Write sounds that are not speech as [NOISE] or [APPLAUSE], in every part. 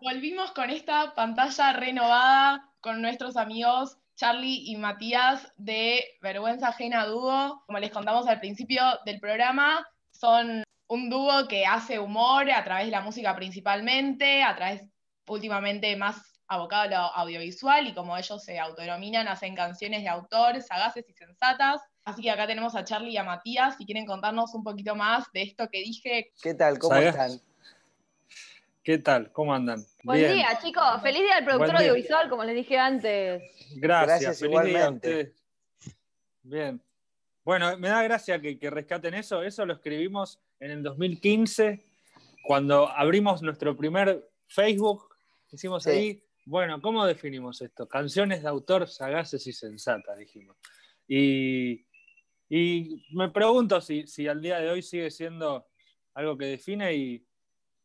Volvimos con esta pantalla renovada con nuestros amigos Charlie y Matías de Vergüenza Ajena Dúo. Como les contamos al principio del programa, son un dúo que hace humor a través de la música principalmente, a través últimamente más abocado a lo audiovisual y como ellos se autodenominan, hacen canciones de autor, sagaces y sensatas. Así que acá tenemos a Charlie y a Matías, si quieren contarnos un poquito más de esto que dije. ¿Qué tal? ¿Cómo están? ¿Qué tal? ¿Cómo andan? Buen día, chicos. Feliz día al productor audiovisual, como les dije antes. Gracias, igualmente. Bien. Bueno, me da gracia que, rescaten eso. Eso lo escribimos en el 2015, cuando abrimos nuestro primer Facebook. Hicimos ahí, bueno, ¿cómo definimos esto? Canciones de autor sagaces y sensatas, dijimos. Y, me pregunto si, si al día de hoy sigue siendo algo que define y,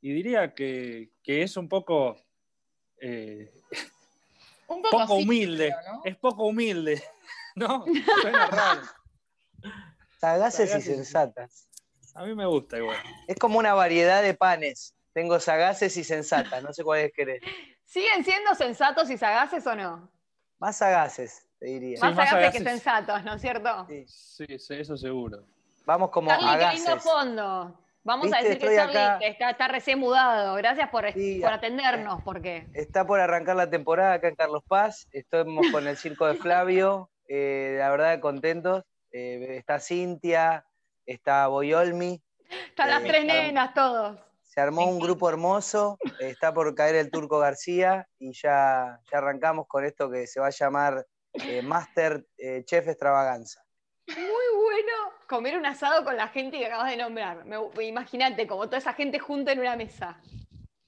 y diría que, es un poco, eh, [LAUGHS] un poco, humilde. Es poco humilde, [LAUGHS] ¿no? [LAUGHS] Suena raro. Sagaces y sensatas. A mí me gusta igual. Es como una variedad de panes. Tengo sagaces y sensatas, no sé cuáles querés. ¿Siguen siendo sensatos y sagaces o no? Más sagaces, te diría. más, sagaces, que sensatos, ¿no es cierto? Sí, sí eso seguro. Vamos como agaces. qué lindo fondo. Vamos a decir que Charlie está, recién mudado. Gracias por, atendernos. Porque... Está por arrancar la temporada acá en Carlos Paz. Estamos con el circo de Flavio. [LAUGHS] Eh, la verdad, contentos. Eh, está Cintia, está Boyolmi. Están las eh, tres nenas, todos. Se armó un grupo hermoso. está por caer el Turco García y ya, ya arrancamos con esto que se va a llamar Master Chef Extravaganza. Muy bueno comer un asado con la gente que acabas de nombrar. Imagínate, como toda esa gente junta en una mesa.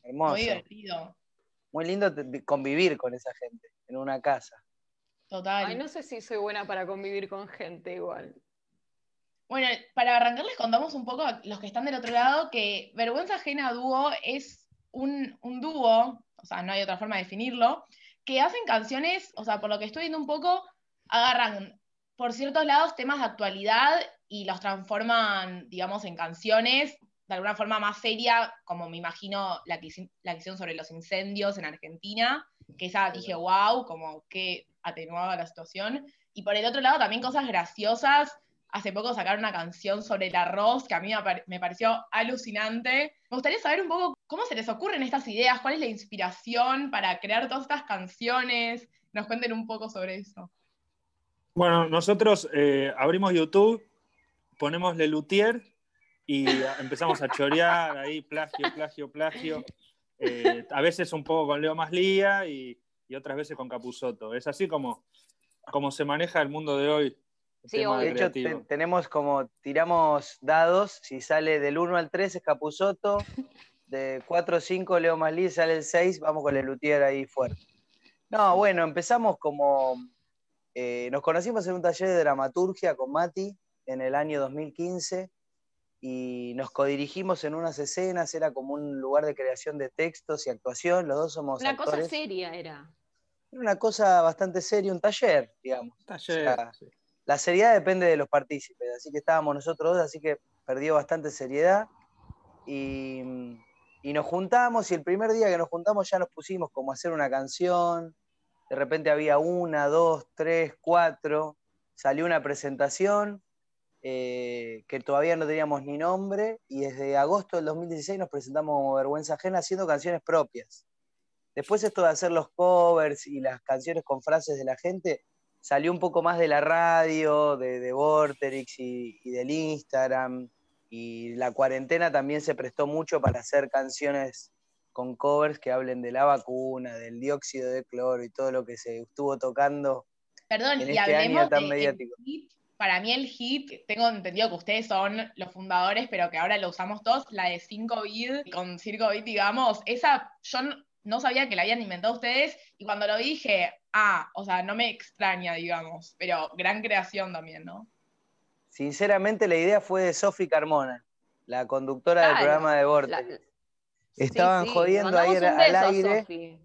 Hermoso. Muy divertido. Muy lindo convivir con esa gente en una casa. Total. Ay, no sé si soy buena para convivir con gente igual. Bueno, para arrancar les contamos un poco a los que están del otro lado que Vergüenza Ajena Dúo es un, un dúo, o sea, no hay otra forma de definirlo, que hacen canciones, o sea, por lo que estoy viendo un poco, agarran por ciertos lados temas de actualidad y los transforman, digamos, en canciones de alguna forma más seria, como me imagino la que, la hicieron sobre los incendios en Argentina, que esa dije, wow, como que atenuaba la situación. Y por el otro lado también cosas graciosas. Hace poco sacaron una canción sobre el arroz que a mí me pareció alucinante. Me gustaría saber un poco cómo se les ocurren estas ideas, cuál es la inspiración para crear todas estas canciones. Nos cuenten un poco sobre eso. Bueno, nosotros eh, abrimos YouTube, ponemos Lelutier y empezamos a chorear ahí, plagio, plagio, plagio. Eh, a veces un poco con Leo Maslía y, y otras veces con Capusoto. Es así como, como se maneja el mundo de hoy. Sí, de hecho, tenemos como, tiramos dados, si sale del 1 al 3 es Capusoto, de 4 o 5 Leo Maslía, sale el 6, vamos con Lelutier ahí fuerte. No, bueno, empezamos como eh, nos conocimos en un taller de dramaturgia con Mati en el año 2015 y nos codirigimos en unas escenas, era como un lugar de creación de textos y actuación, los dos somos Una cosa seria era. Era una cosa bastante seria, un taller, digamos. La seriedad depende de los partícipes, así que estábamos nosotros dos, así que perdió bastante seriedad y, y nos juntamos y el primer día que nos juntamos ya nos pusimos como a hacer una canción, de repente había una, dos, tres, cuatro, salió una presentación eh, que todavía no teníamos ni nombre y desde agosto del 2016 nos presentamos como Vergüenza Ajena haciendo canciones propias. Después esto de hacer los covers y las canciones con frases de la gente salió un poco más de la radio, de, de Vorterix y, y del Instagram y la cuarentena también se prestó mucho para hacer canciones con covers que hablen de la vacuna, del dióxido de cloro y todo lo que se estuvo tocando Perdón, en y este año tan mediático. para mí el hit, tengo entendido que ustedes son los fundadores, pero que ahora lo usamos todos, la de 5 bit con Circo Beat, digamos, esa yo no sabía que la habían inventado ustedes y cuando lo dije, ah, o sea, no me extraña, digamos, pero gran creación también, ¿no? Sinceramente la idea fue de Sofi Carmona, la conductora del programa de Vortex. Estaban jodiendo ahí al aire.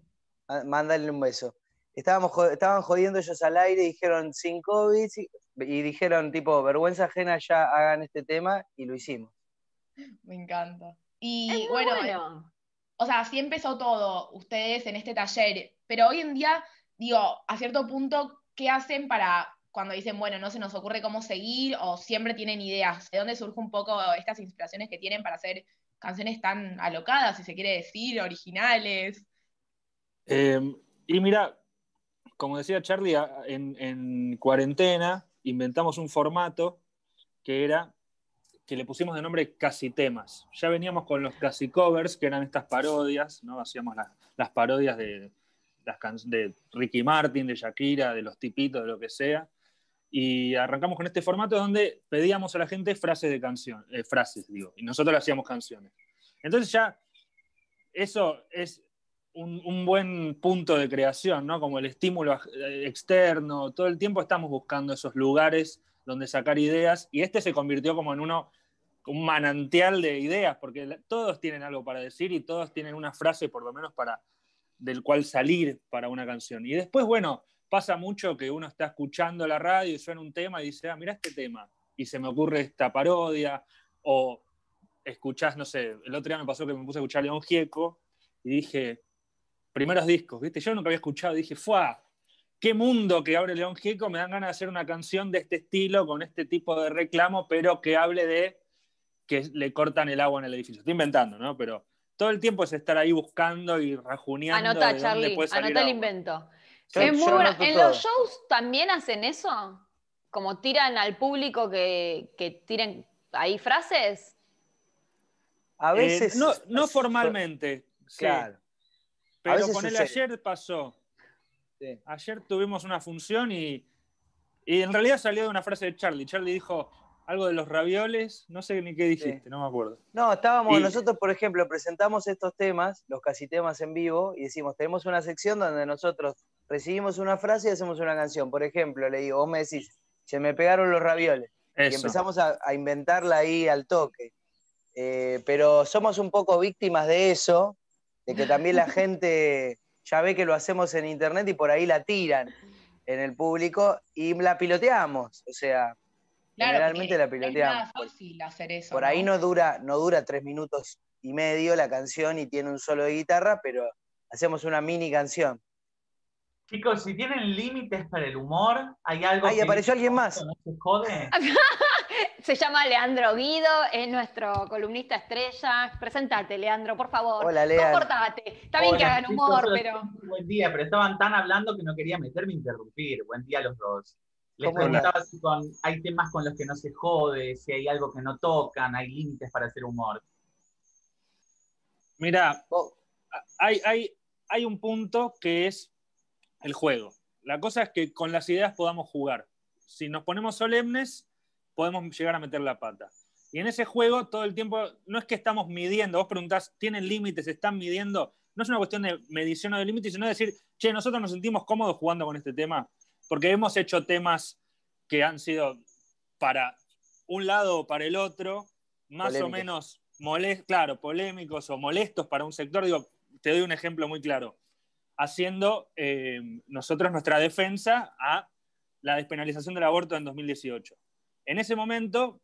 Ah, mándale un beso. Estábamos, estaban jodiendo ellos al aire, dijeron sin COVID y dijeron tipo, vergüenza ajena, ya hagan este tema y lo hicimos. Me encanta. Y bueno, o sea, así empezó todo, ustedes en este taller, pero hoy en día, digo, a cierto punto, ¿qué hacen para cuando dicen, bueno, no se nos ocurre cómo seguir o siempre tienen ideas? ¿De dónde surge un poco estas inspiraciones que tienen para hacer canciones tan alocadas, si se quiere decir, originales? Em, y mira, como decía Charlie, en, cuarentena inventamos un formato que era que le pusimos de nombre casi temas. Ya veníamos con los casi covers, que eran estas parodias, ¿no? Hacíamos las parodias de, las de Ricky Martin, de Shakira, de los tipitos, de lo que sea. Y arrancamos con este formato donde pedíamos a la gente frases de canción, eh, frases, digo, y nosotros le hacíamos canciones. Entonces ya eso es un, buen punto de creación, ¿no? Como el estímulo eh, externo, todo el tiempo estamos buscando esos lugares donde sacar ideas y este se convirtió como en uno, un manantial de ideas, porque todos tienen algo para decir y todos tienen una frase por lo menos para del cual salir para una canción. Y después, bueno, pasa mucho que uno está escuchando la radio y suena un tema y dice, ah, mira este tema, y se me ocurre esta parodia, o escuchás, no sé, el otro día me pasó que me puse a escuchar León Gieco y dije, primeros discos, ¿viste? Yo nunca había escuchado, dije, ¡fua! qué mundo que abre León Gieco, me dan ganas de hacer una canción de este estilo, con este tipo de reclamo, pero que hable de que le cortan el agua en el edificio. Estoy inventando, ¿no? Pero todo el tiempo es estar ahí buscando y rajuneando. Anota, Charlie, anota el invento. ¿En los shows también hacen eso? ¿Como tiran al público que, que tiren ahí frases? A veces. Eh, no, formalmente. Claro. Pero con el ayer pasó. Ayer tuvimos una función y, y, en realidad salió de una frase de Charlie. Charlie dijo algo de los ravioles, no sé ni qué dijiste, no me acuerdo. No, estábamos, nosotros por ejemplo presentamos estos temas, los casi temas en vivo, y decimos, tenemos una sección donde nosotros recibimos una frase y hacemos una canción. Por ejemplo, le digo, vos me decís, se me pegaron los ravioles. Y empezamos a, inventarla ahí al toque. Eh, pero somos un poco víctimas de eso, de que también la [LAUGHS] gente ya ve que lo hacemos en internet y por ahí la tiran en el público y la piloteamos. O sea, generalmente la piloteamos. Es fácil hacer eso. Por ahí no dura, no dura tres minutos y medio la canción y tiene un solo de guitarra, pero hacemos una mini canción. Chicos, si tienen límites para el humor, hay algo. Ahí apareció alguien más. se jode. [LAUGHS] se llama Leandro Guido, es nuestro columnista estrella. Presentate, Leandro, por favor. Hola, Leandro. Comportate. Está bien que hagan humor, pero. Buen día, pero estaban tan hablando que no quería meterme e interrumpir. Buen día a los dos. Les preguntaba si hay temas con los que no se jode, si hay algo que no tocan, hay límites para hacer humor. Mira, hay, hay, hay un punto que es el juego. La cosa es que con las ideas podamos jugar. Si nos ponemos solemnes, podemos llegar a meter la pata. Y en ese juego todo el tiempo, no es que estamos midiendo, vos preguntás, ¿tienen límites? ¿Están midiendo? No es una cuestión de medición o de límites, sino de decir, che, nosotros nos sentimos cómodos jugando con este tema, porque hemos hecho temas que han sido para un lado o para el otro, más o menos molestos, claro, polémicos o molestos para un sector. Digo, te doy un ejemplo muy claro haciendo eh, nosotros nuestra defensa a la despenalización del aborto en 2018. En ese momento,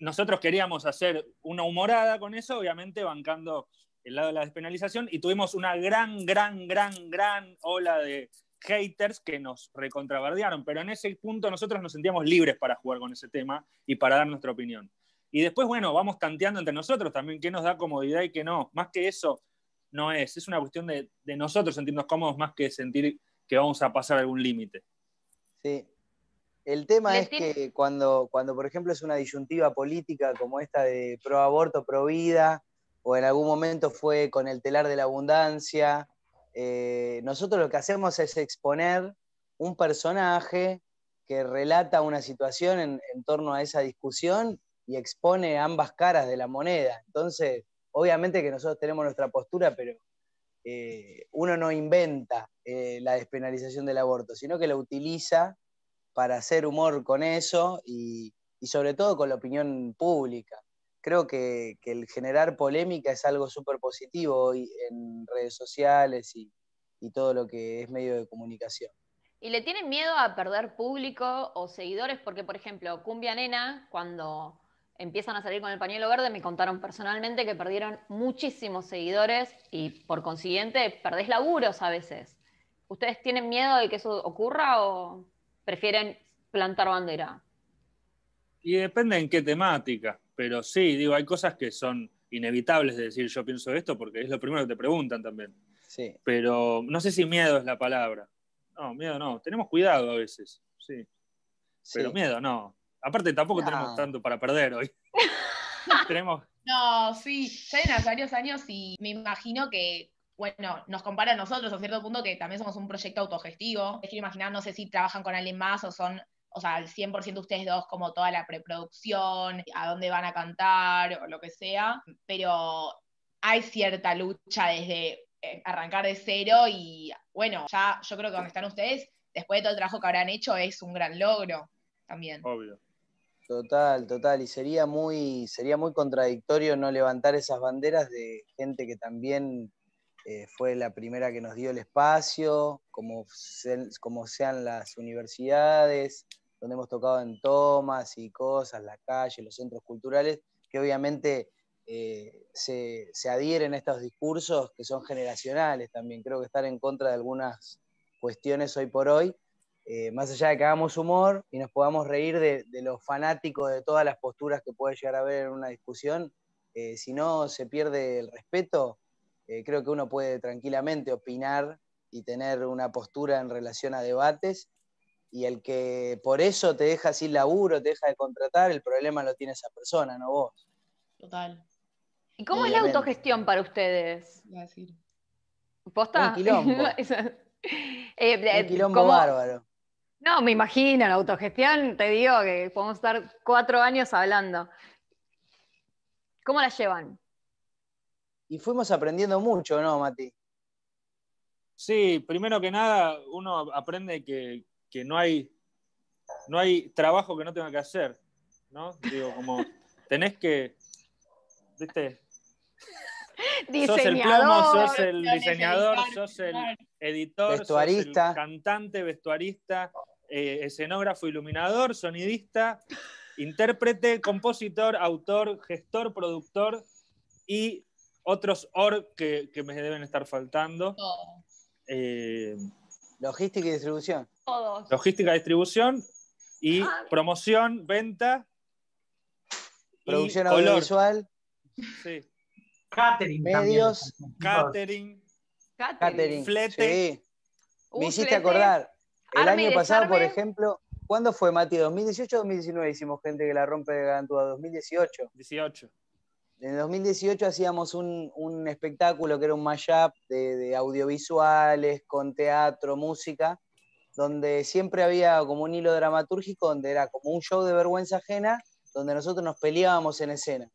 nosotros queríamos hacer una humorada con eso, obviamente bancando el lado de la despenalización, y tuvimos una gran, gran, gran, gran ola de haters que nos recontrabardearon, pero en ese punto nosotros nos sentíamos libres para jugar con ese tema y para dar nuestra opinión. Y después, bueno, vamos tanteando entre nosotros también qué nos da comodidad y qué no. Más que eso, no es, es una cuestión de, nosotros sentirnos cómodos más que sentir que vamos a pasar algún límite. Sí. El tema es que cuando, cuando, por ejemplo, es una disyuntiva política como esta de pro aborto, pro vida, o en algún momento fue con el telar de la abundancia, eh, nosotros lo que hacemos es exponer un personaje que relata una situación en, en torno a esa discusión y expone ambas caras de la moneda. Entonces, obviamente que nosotros tenemos nuestra postura, pero eh, uno no inventa eh, la despenalización del aborto, sino que la utiliza para hacer humor con eso y, sobre todo con la opinión pública. Creo que, el generar polémica es algo súper positivo hoy en redes sociales y, y todo lo que es medio de comunicación. ¿Y le tienen miedo a perder público o seguidores? Porque, por ejemplo, Cumbia Nena, cuando empiezan a salir con el pañuelo verde, me contaron personalmente que perdieron muchísimos seguidores y por consiguiente perdés laburos a veces. ¿Ustedes tienen miedo de que eso ocurra o prefieren plantar bandera? Y depende en qué temática, pero sí, digo, hay cosas que son inevitables de decir yo pienso esto porque es lo primero que te preguntan también. Sí. Pero no sé si miedo es la palabra. No, miedo no. Tenemos cuidado a veces, sí. Pero miedo no. Aparte tampoco tenemos tanto para perder hoy. [LAUGHS] tenemos... No, sí, ya hay varios años y me imagino que bueno, nos compara a nosotros a cierto punto que también somos un proyecto autogestivo. Es que imaginar, no sé si trabajan con alguien más o son, o sea, al 100% ustedes dos como toda la preproducción, a dónde van a cantar o lo que sea, pero hay cierta lucha desde eh, arrancar de cero y bueno, ya yo creo que donde están ustedes, después de todo el trabajo que habrán hecho, es un gran logro también. Obvio. Total, total. Y sería muy, sería muy contradictorio no levantar esas banderas de gente que también eh, fue la primera que nos dio el espacio, como, como sean las universidades, donde hemos tocado en tomas y cosas, la calle, los centros culturales, que obviamente eh, se, adhieren a estos discursos que son generacionales también. Creo que estar en contra de algunas cuestiones hoy por hoy, eh, más allá de que hagamos humor y nos podamos reír de, de lo fanático de todas las posturas que puede llegar a haber en una discusión, si no se pierde el respeto, eh, creo que uno puede tranquilamente opinar y tener una postura en relación a debates y el que por eso te deja sin laburo, te deja de contratar, el problema lo tiene esa persona, no vos. Total. ¿Y cómo es la autogestión para ustedes? Decir. ¿Posta? Un quilombo. [LAUGHS] Eh, un quilombo bárbaro. No, me imagino, la autogestión, te digo que podemos estar cuatro años hablando. ¿Cómo la llevan? y fuimos aprendiendo mucho, ¿no, Mati? Sí, primero que nada, uno aprende que, no, hay, no hay trabajo que no tenga que hacer, ¿no? Digo, como tenés que, ¿viste? [LAUGHS] Sos el plomo, sos el diseñador, sos el editor, vestuarista. Sos el cantante, vestuarista, eh, escenógrafo, iluminador, sonidista, intérprete, compositor, autor, gestor, productor y otros OR que, me deben estar faltando. Eh, logística y distribución. Todos. Logística, y distribución y ah. promoción, venta. Producción audiovisual. Sí. Catering. Medios. Catering. Catering. Flete. Sí. Me hiciste acordar. El año pasado, por ejemplo, ¿cuándo fue, Mati? ¿2018 o 2019 hicimos gente que la rompe de Gantúa? 2018. 18. En 2018 hacíamos un, espectáculo que era un mashup de, audiovisuales con teatro, música, donde siempre había como un hilo dramatúrgico, donde era como un show de vergüenza ajena, donde nosotros nos peleábamos en escena.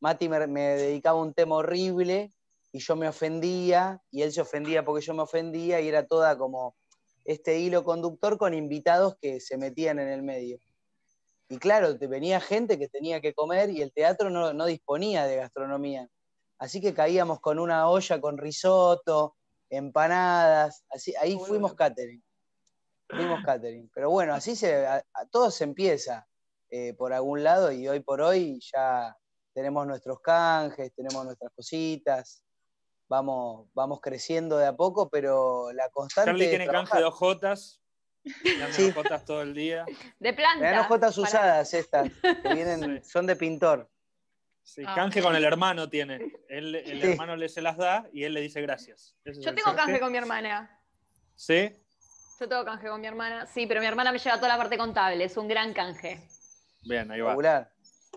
Mati me, me dedicaba un tema horrible y yo me ofendía, y él se ofendía porque yo me ofendía, y era toda como este hilo conductor con invitados que se metían en el medio. Y claro, te venía gente que tenía que comer y el teatro no, disponía de gastronomía. Así que caíamos con una olla con risotto, empanadas, así, ahí fuimos catering. Fuimos catering. Pero bueno, así se, todo se empieza eh, por algún lado y hoy por hoy ya tenemos nuestros canjes, tenemos nuestras cositas, vamos, vamos creciendo de a poco, pero la constante. Charlie tiene canje de ojotas Sí. todo el día. De planta. Me hojotas usadas estas, que [LAUGHS] vienen, son de pintor. Sí, ah, canje con el hermano tiene. el hermano le se las da y él le dice gracias. Yo tengo canje con mi hermana. ¿Sí? Yo tengo canje con mi hermana. Sí, pero mi hermana me lleva toda la parte contable. Es un gran canje. Bien, ahí va.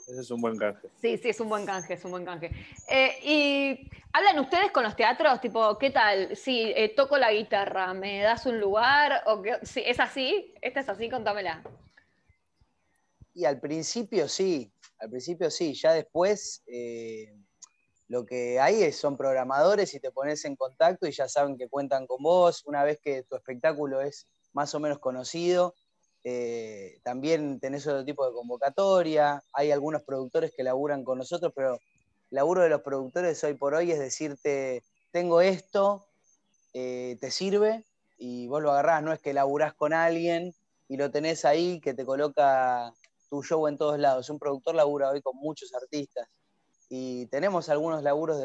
Ese es un buen canje. Sí, sí, es un buen canje, es un buen canje. Eh, y hablan ustedes con los teatros, tipo, ¿qué tal? Sí, eh, toco la guitarra, ¿me das un lugar? ¿O ¿Es así? ¿Esta es así? Contámela. Y al principio sí, al principio sí, ya después eh, lo que hay es, son programadores y te pones en contacto y ya saben que cuentan con vos, una vez que tu espectáculo es más o menos conocido, eh, también tenés otro tipo de convocatoria, hay algunos productores que laburan con nosotros, pero el laburo de los productores hoy por hoy es decirte, tengo esto, eh, te sirve, y vos lo agarrás, no es que laburás con alguien y lo tenés ahí, que te coloca tu show en todos lados. Un productor labura hoy con muchos artistas y tenemos algunos laburos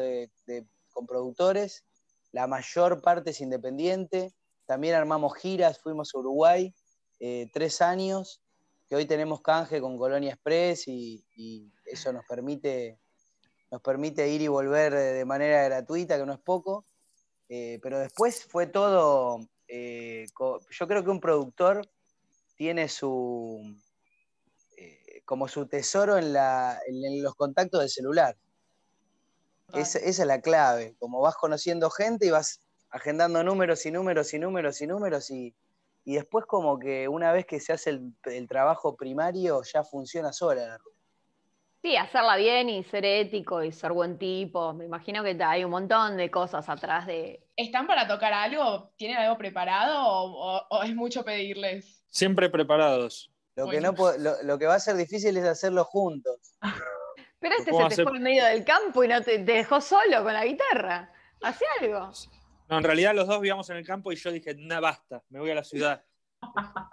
con productores, la mayor parte es independiente. También armamos giras, fuimos a Uruguay eh, tres años, que hoy tenemos canje con Colonia Express y, eso nos permite, nos permite ir y volver de manera gratuita, que no es poco. Eh, pero después fue todo, eh, yo creo que un productor tiene su, como su tesoro en, los contactos de celular. esa es la clave, como vas conociendo gente y vas agendando números y números y números y números y, después como que una vez que se hace el, trabajo primario ya funciona sola la Sí, hacerla bien y ser ético y ser buen tipo. Me imagino que hay un montón de cosas atrás de... ¿Están para tocar algo? ¿Tienen algo preparado o, es mucho pedirles? Siempre preparados. Lo que, no, lo, que va a ser difícil es hacerlo juntos. Pero este se te fue en medio del campo y no te, te dejó solo con la guitarra. Hace algo. No, en realidad los dos vivíamos en el campo y yo dije, no, basta, me voy a la ciudad.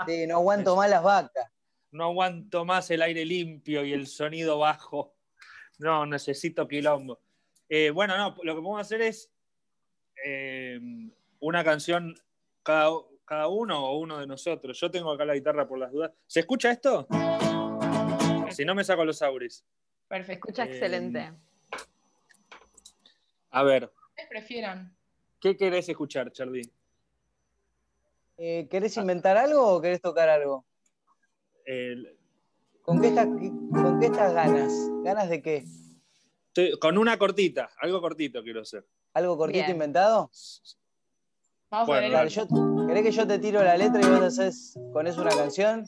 Sí, no aguanto más las vacas. No aguanto más el aire limpio y el sonido bajo. No, necesito quilombo. Eh, bueno, no, lo que podemos hacer es eh, una canción cada, cada, uno o uno de nosotros. Yo tengo acá la guitarra por las dudas. ¿Se escucha esto? Si no, me saco los auris. Perfecto. Escucha excelente. Eh, a ver. ¿Qué prefieran? ¿Qué querés escuchar, Charlie? Eh, ¿Querés inventar algo o querés tocar algo? ¿Con, qué estás, ganas? ¿Ganas de qué? con una cortita, algo cortito quiero hacer. ¿Algo cortito inventado? Vamos a ver. ¿Querés que yo te tiro la letra y vos haces con eso una canción?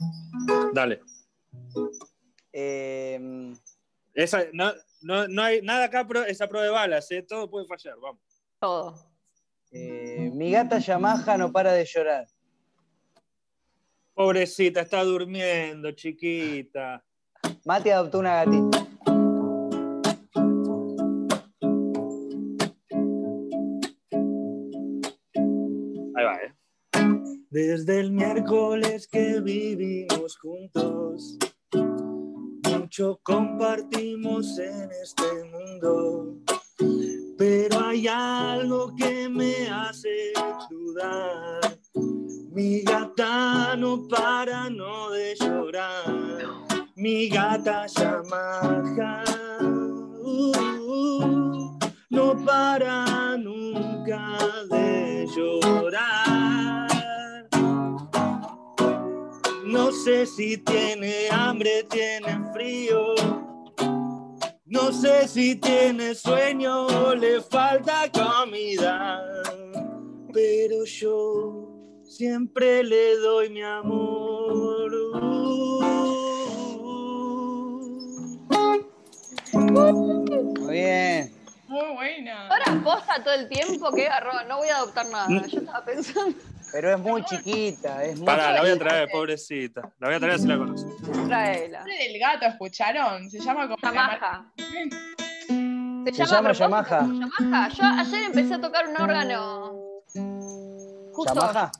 Dale. Eh, no, hay nada acá, es a prueba de balas, ¿eh? todo puede fallar, vamos. Todo. Eh, mi gata Yamaha no para de llorar. Pobrecita, está durmiendo, chiquita. Mati adoptó una gatita. Ahí va, ¿eh? Desde el miércoles que vivimos juntos, mucho compartimos en este mundo pero hay algo que me hace dudar. Mi gata no para no de llorar. Mi gata Yamaha uh, no para nunca de llorar. No sé si tiene hambre, tiene frío no sé si tiene sueño o le falta comida, pero yo siempre le doy mi amor. Muy bien. Muy buena. Ahora posa todo el tiempo, qué garrón, no voy a adoptar nada. Yo estaba pensando. Pero es muy chiquita. Es muy Pará, la voy a traer, pobrecita. La voy a traer si la conoces. Traela. del gato, ¿escucharon? Se llama como. Yamaha. Se, Se llama, Yamaha. Yamaha. Yo ayer empecé a tocar un órgano. Justo. ¿Yamaha?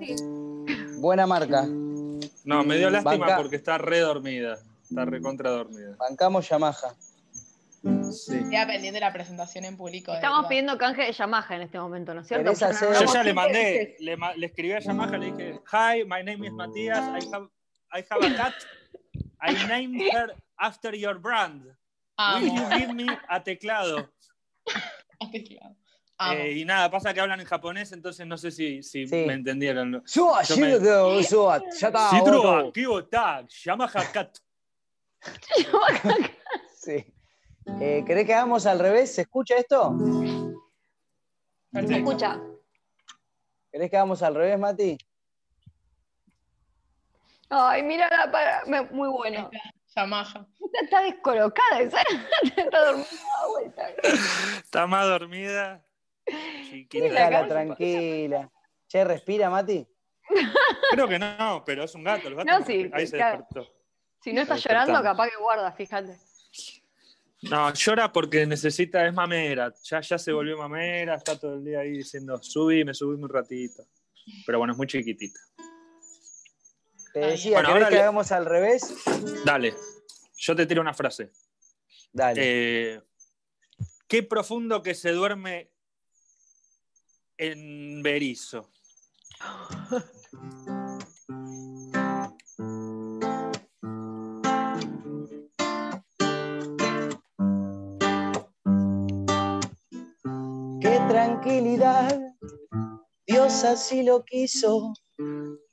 Sí. Buena marca. No, me dio lástima porque está re dormida. Está re contra dormida. Bancamos Yamaha. Sí. Queda pendiente la presentación en público. Estamos pidiendo canje de Yamaha en este momento, ¿no es cierto? Yo ya le mandé, le, le, escribí a Yamaha, le dije, Hi, my name is Matías, I have, I have a cat. I named her after your brand. Will you give me a teclado? [LAUGHS] a teclado. Eh, y nada, pasa que hablan en japonés, entonces no sé si, si me entendieron. Yo, me... [LAUGHS] Yamaha Cat. Sí. Eh, ¿Querés que hagamos al revés? ¿Se escucha esto? Se escucha. ¿Querés que hagamos al revés, Mati? Ay, mira la para... Muy bueno. Yamaha. Está, está descolocada, [LAUGHS] está dormida vuelta. Está más dormida. Déjala tranquila. Che, ¿respira, Mati? Creo que no, pero es un gato. El gato no, sí, ahí se despertó. Si no está llorando, capaz que guarda, fíjate. No, llora porque necesita, es mamera. Ya, ya se volvió mamera, está todo el día ahí diciendo, subí, me subí un ratito. Pero bueno, es muy chiquitita. Te decía, ¿querés que hagamos al revés? Dale, yo te tiro una frase. Dale. Eh, qué profundo que se duerme en Berizo. Así lo quiso.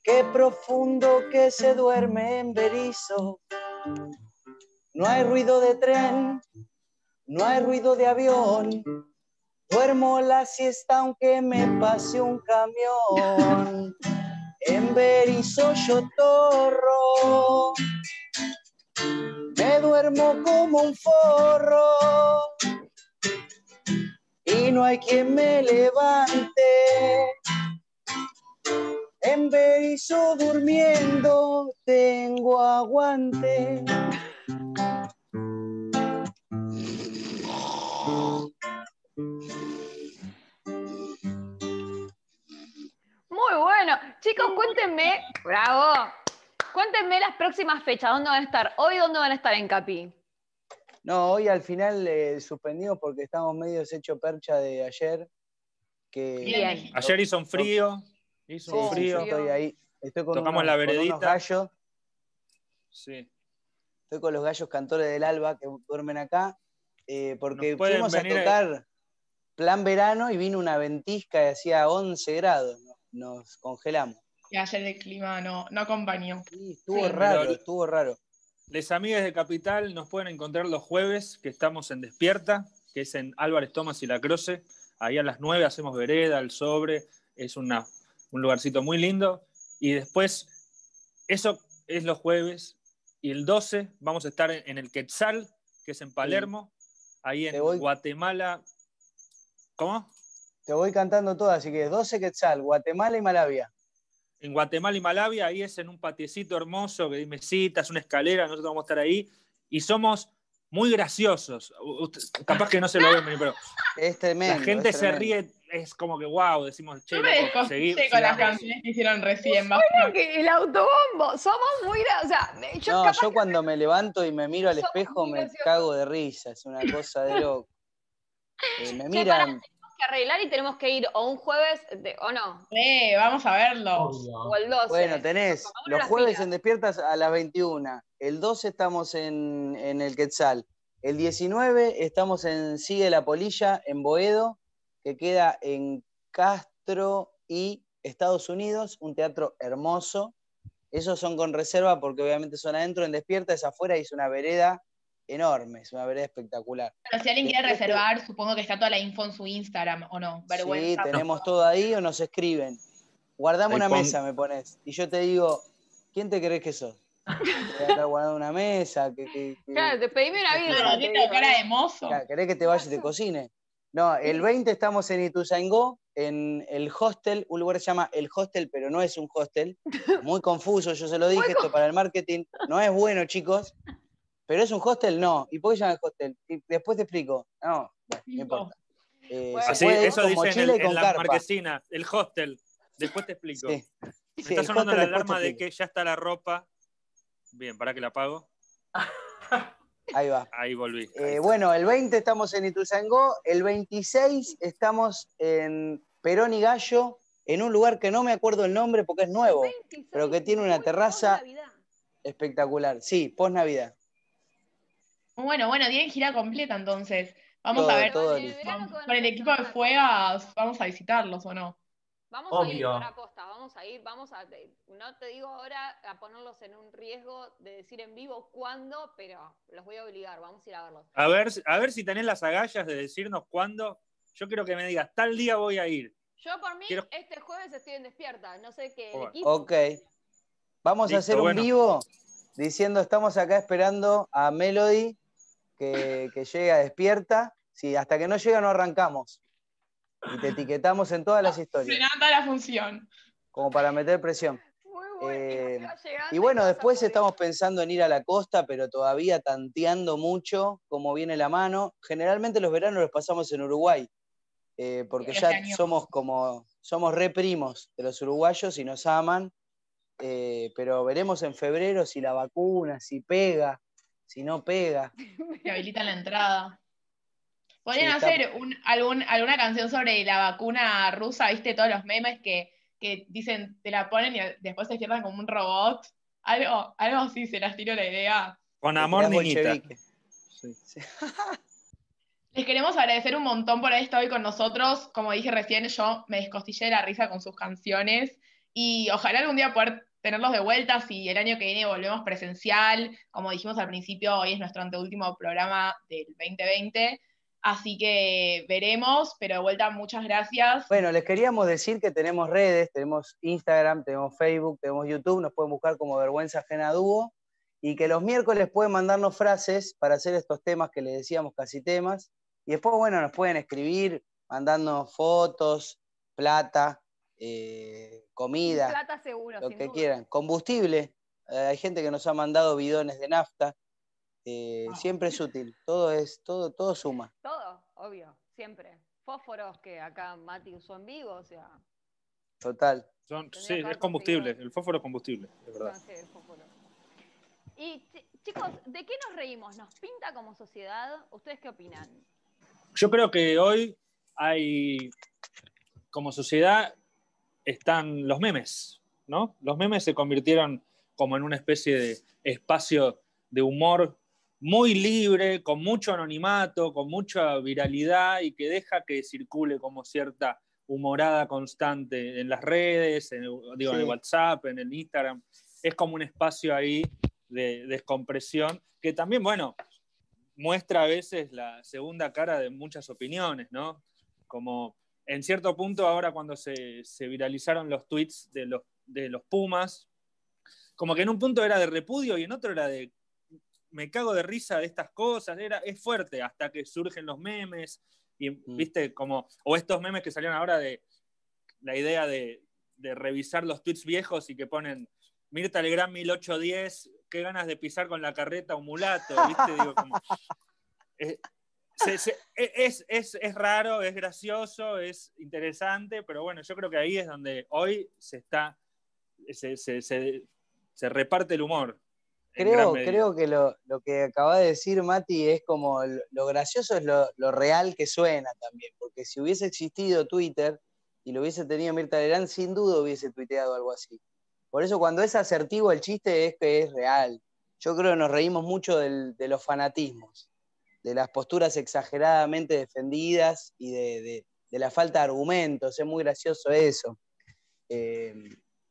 Qué profundo que se duerme en Berizo. No hay ruido de tren, no hay ruido de avión. Duermo la siesta aunque me pase un camión. En Berizo yo torro. Me duermo como un forro. Y no hay quien me levante. En Berizo durmiendo tengo aguante. Muy bueno. Chicos, cuéntenme, bravo. Cuéntenme las próximas fechas, ¿dónde van a estar? Hoy, ¿dónde van a estar en Capi? No, hoy al final eh, suspendimos porque estamos medio hecho percha de ayer. Que Ayer hizo un frío. Hizo un frío. estoy ahí. Estoy con Tocamos la veredita. gallos. Sí. Estoy con los gallos cantores del alba que duermen acá. Eh, porque fuimos a tocar plan verano y vino una ventisca y hacía 11 grados. Nos congelamos. Y ayer el clima no, no acompañó. Sí, estuvo raro, estuvo raro. Les amigas de Capital nos pueden encontrar los jueves que estamos en Despierta, que es en Álvarez Tomás y La Croce. Ahí a las 9 hacemos vereda, el sobre, es una, un lugarcito muy lindo. Y después, eso es los jueves. Y el 12 vamos a estar en el Quetzal, que es en Palermo, ahí en Guatemala. ¿Cómo? Te voy cantando todas, así que 12 Quetzal, Guatemala y Malavia en Guatemala y Malavia, ahí es en un patiecito hermoso, que hay mesitas, una escalera, nosotros vamos a estar ahí, y somos muy graciosos. Capaz que no se lo ven pero es tremendo, la gente se ríe, es como que wow, decimos, che, Yo seguir, con las canciones que hicieron recién. Bueno, que el autobombo, somos muy, o sea, yo, no, yo cuando me levanto y me miro al espejo me cago de risa, es una cosa de loco. Eh, me miran que arreglar y tenemos que ir o un jueves o no. Sí, vamos a verlo. O el 12. Bueno, tenés los jueves en Despiertas a las 21. El 12 estamos en, el Quetzal. El 19 estamos en Sigue la Polilla, en Boedo, que queda en Castro y Estados Unidos, un teatro hermoso. Esos son con reserva porque obviamente son adentro, en Despierta es afuera y es una vereda enorme, es una vereda espectacular. Pero si alguien quiere reservar, supongo que está toda la info en su Instagram, ¿o no? Sí, tenemos todo ahí o nos escriben. Guardame una mesa, me pones. Y yo te digo, ¿quién te crees que sos? A guardando una mesa. Que, Claro, te pedíme una vida. Claro, cara de mozo. ¿Querés que te vaya y te cocine? No, el 20 estamos en Ituzaingó, en el hostel, un lugar que se llama El Hostel, pero no es un hostel. [LAUGHS] Muy confuso, yo se lo dije, esto para el marketing no es bueno, chicos. Pero es un hostel, no. ¿Y por qué se llama hostel? Y después te explico. No, bueno, no importa. Eh, Así, eso dice en, la marquesina, el hostel. Después te explico. Me está sonando la alarma de que ya está la ropa. Bien, ¿para que la apago? [LAUGHS] Ahí va. Ahí volví. Eh, bueno, el 20 estamos en Ituzaingó, el 26 estamos en Perón y Gallo, en un lugar que no me acuerdo el nombre porque es nuevo, pero que tiene una terraza espectacular. Sí, post Navidad. Bueno, bueno, tienen gira completa entonces. Vamos a ver. Todo con, el equipo de Fuegas, vamos a visitarlos o no. Vamos a ir a costa, vamos a ir, vamos a. No te digo ahora a ponerlos en un riesgo de decir en vivo cuándo, pero los voy a obligar, vamos a ir a verlos. A ver, a ver si tenés las agallas de decirnos cuándo. Yo quiero que me digas, tal día voy a ir. Yo por mí, este jueves estoy en despierta, no sé qué. Ok. Vamos a hacer un vivo diciendo, estamos acá esperando a Melody que, llega despierta. Sí, hasta que no llega no arrancamos. Y te etiquetamos en todas las historias. Se la función. Como para meter presión. Eh, y bueno, después estamos pensando en ir a la costa, pero todavía tanteando mucho cómo viene la mano. Generalmente los veranos los pasamos en Uruguay, eh, porque ya somos como, somos re primos de los uruguayos y nos aman. eh, pero veremos en febrero si la vacuna, si pega, si no pega. [LAUGHS] Que habilitan la entrada. Podrían hacer alguna canción sobre la vacuna rusa, viste, todos los memes que, dicen, te la ponen y después se cierran como un robot. Algo, algo así, se las tiro la idea. Con amor, niñita. [LAUGHS] Les queremos agradecer un montón por haber estado hoy con nosotros. Como dije recién, yo me descostillé la risa con sus canciones y ojalá algún día poder tenerlos de vuelta si el año que viene volvemos presencial. Como dijimos al principio, hoy es nuestro anteúltimo programa del 2020. Así que veremos, pero de vuelta muchas gracias. Bueno, les queríamos decir que tenemos redes, tenemos Instagram, tenemos Facebook, tenemos YouTube, nos pueden buscar como Vergüenza Ajena Dúo y que los miércoles pueden mandarnos frases para hacer estos temas que les decíamos casi temas. Y después, bueno, nos pueden escribir mandando fotos, plata, eh, comida, plata seguro, lo que quieran. Combustible, eh, hay gente que nos ha mandado bidones de nafta. Eh, ah. Siempre es útil, todo es, todo, todo suma. Todo, obvio, siempre. Fósforos que acá Mati usó en vivo, o sea. Total. sí, es combustible, el fósforo es combustible, es verdad. Y chicos, ¿de qué nos reímos? ¿Nos pinta como sociedad? ¿Ustedes qué opinan? Yo creo que hoy hay, como sociedad, están los memes, ¿no? Los memes se convirtieron como en una especie de espacio de humor muy libre, con mucho anonimato, con mucha viralidad y que deja que circule como cierta humorada constante en las redes, en, digo, en el WhatsApp, en el Instagram. Es como un espacio ahí de descompresión que también, bueno, muestra a veces la segunda cara de muchas opiniones, ¿no? Como en cierto punto ahora cuando se, viralizaron los tweets de los, de los Pumas, como que en un punto era de repudio y en otro era de me cago de risa de estas cosas, era, es fuerte, hasta que surgen los memes, y mm. viste, como, o estos memes que salieron ahora de la idea de, revisar los tweets viejos y que ponen Mirta Legrand 1810, qué ganas de pisar con la carreta un mulato, viste, digo, como, [LAUGHS] eh, e, es, es, raro, es gracioso, es interesante, pero bueno, yo creo que ahí es donde hoy se está, se, se reparte el humor. Creo, creo que lo, que acaba de decir Mati es como lo, gracioso es lo, real que suena también, porque si hubiese existido Twitter y lo hubiese tenido Mirta Legrand, sin duda hubiese tuiteado algo así. Por eso cuando es asertivo el chiste es que es real. Yo creo que nos reímos mucho de los fanatismos, de las posturas exageradamente defendidas y de, la falta de argumentos. Es muy gracioso eso. Eh,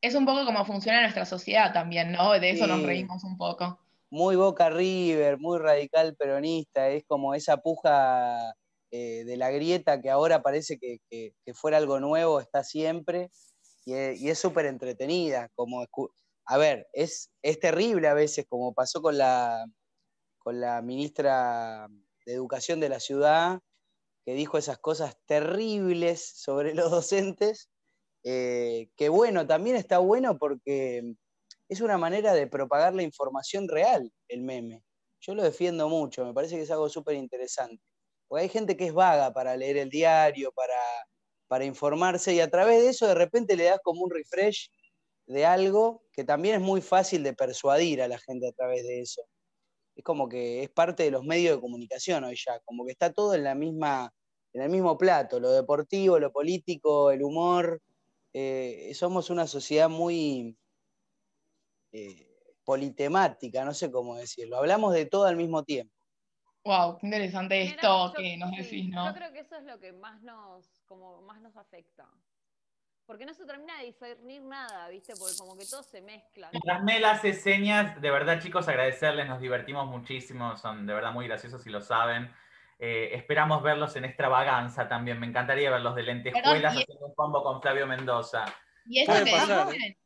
es un poco como funciona nuestra sociedad también, ¿no? De eso nos reímos un poco. Muy Boca River, muy radical peronista, es como esa puja eh, de la grieta que ahora parece que, fuera algo nuevo, está siempre, y es súper entretenida, como, a ver, es, es terrible a veces, como pasó con la, con la ministra de Educación de la ciudad, que dijo esas cosas terribles sobre los docentes, eh, que bueno, también está bueno porque es una manera de propagar la información real, el meme. Yo lo defiendo mucho, me parece que es algo súper interesante. Porque hay gente que es vaga para leer el diario, para, para informarse, y a través de eso de repente le das como un refresh de algo que también es muy fácil de persuadir a la gente a través de eso. Es como que es parte de los medios de comunicación hoy ya, como que está todo en la misma, en el mismo plato, lo deportivo, lo político, el humor, eh, somos una sociedad muy eh, politemática, no sé cómo decirlo. Hablamos de todo al mismo tiempo. Wow, qué interesante esto que nos decís, ¿no? Yo creo que eso es lo que más nos, como más nos afecta. Porque no se termina de discernir nada, ¿viste? Porque como que todo se mezcla. Las Mel hace señas, de verdad, chicos, agradecerles, nos divertimos muchísimo, son de verdad muy graciosos y lo saben. Eh, esperamos verlos en extravaganza también. Me encantaría verlos de lentejuelas haciendo un combo con Flavio Mendoza. Y esto, que dicen,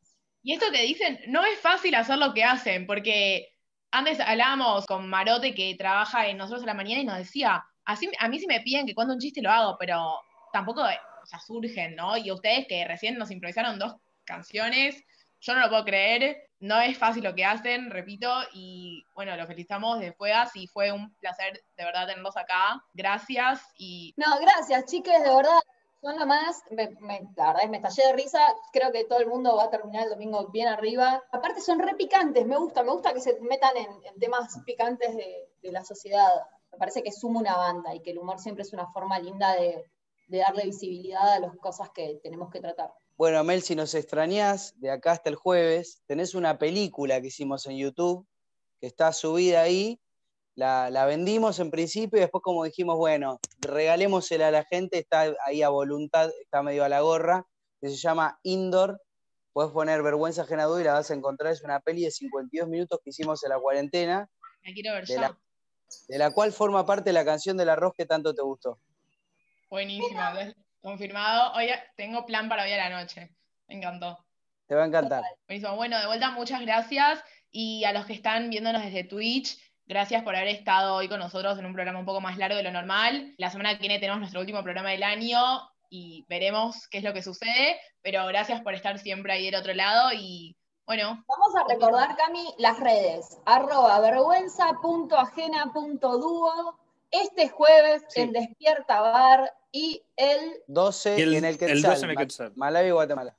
y esto que dicen, no es fácil hacer lo que hacen, porque antes hablábamos con Marote que trabaja en nosotros a la mañana y nos decía, así, a mí si me piden que cuando un chiste lo hago, pero tampoco o surgen, ¿no? Y ustedes que recién nos improvisaron dos canciones, yo no lo puedo creer, no es fácil lo que hacen, repito, y bueno, lo felicitamos de Fuegas y fue un placer de verdad tenerlos acá. Gracias y... No, gracias, chiques, de verdad. son lo más, me, la verdad es me estallé de risa, creo que todo el mundo va a terminar el domingo bien arriba. Aparte son re picantes, me gusta, me gusta que se metan en, temas picantes de, la sociedad. Me parece que suma una banda y que el humor siempre es una forma linda de darle visibilidad a las cosas que tenemos que tratar. Bueno, Mel, si nos extrañás, de acá hasta el jueves, tenés una película que hicimos en YouTube, que está subida ahí, la, vendimos en principio y después como dijimos, bueno, regalémosela a la gente, está ahí a voluntad, está medio a la gorra, que se llama Indoor. Puedes poner Vergüenza Ajena y la vas a encontrar. Es una peli de 52 minutos que hicimos en la cuarentena. La quiero ver de La, de la cual forma parte la canción del arroz que tanto te gustó. Buenísima, confirmado. Hoy tengo plan para hoy a la noche. Me encantó. Te va a encantar. Buenísimo. Bueno, de vuelta, muchas gracias. Y a los que están viéndonos desde Twitch, Gracias por haber estado hoy con nosotros en un programa un poco más largo de lo normal. La semana que viene tenemos nuestro último programa del año y veremos qué es lo que sucede, pero gracias por estar siempre ahí del otro lado y bueno. Vamos a recordar, Cami, las redes, arroba vergüenza.ajena.duo, este jueves en Despierta Bar y el 12 en el Quetzal, el 12 en el Quetzal. Malawi, Guatemala.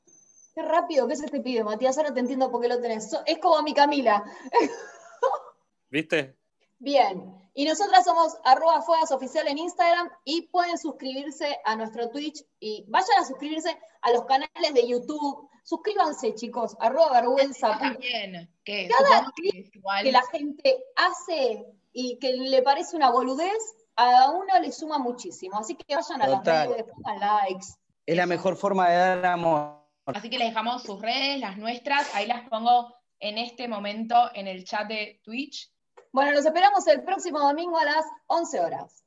Qué rápido que se te pide, Matías, ahora te entiendo por qué lo tenés. Es como mi Camila. [LAUGHS] ¿Viste? Bien. Y nosotras somos arroba fuegas oficial en Instagram y pueden suscribirse a nuestro Twitch y vayan a suscribirse a los canales de YouTube. Suscríbanse, chicos, arroba vergüenza. También, que Cada clip que la gente hace y que le parece una boludez, a uno le suma muchísimo. Así que vayan a las redes, pongan likes. Es la mejor forma de dar amor. Así que les dejamos sus redes, las nuestras, ahí las pongo en este momento en el chat de Twitch bueno, los esperamos el próximo domingo a las 11 horas.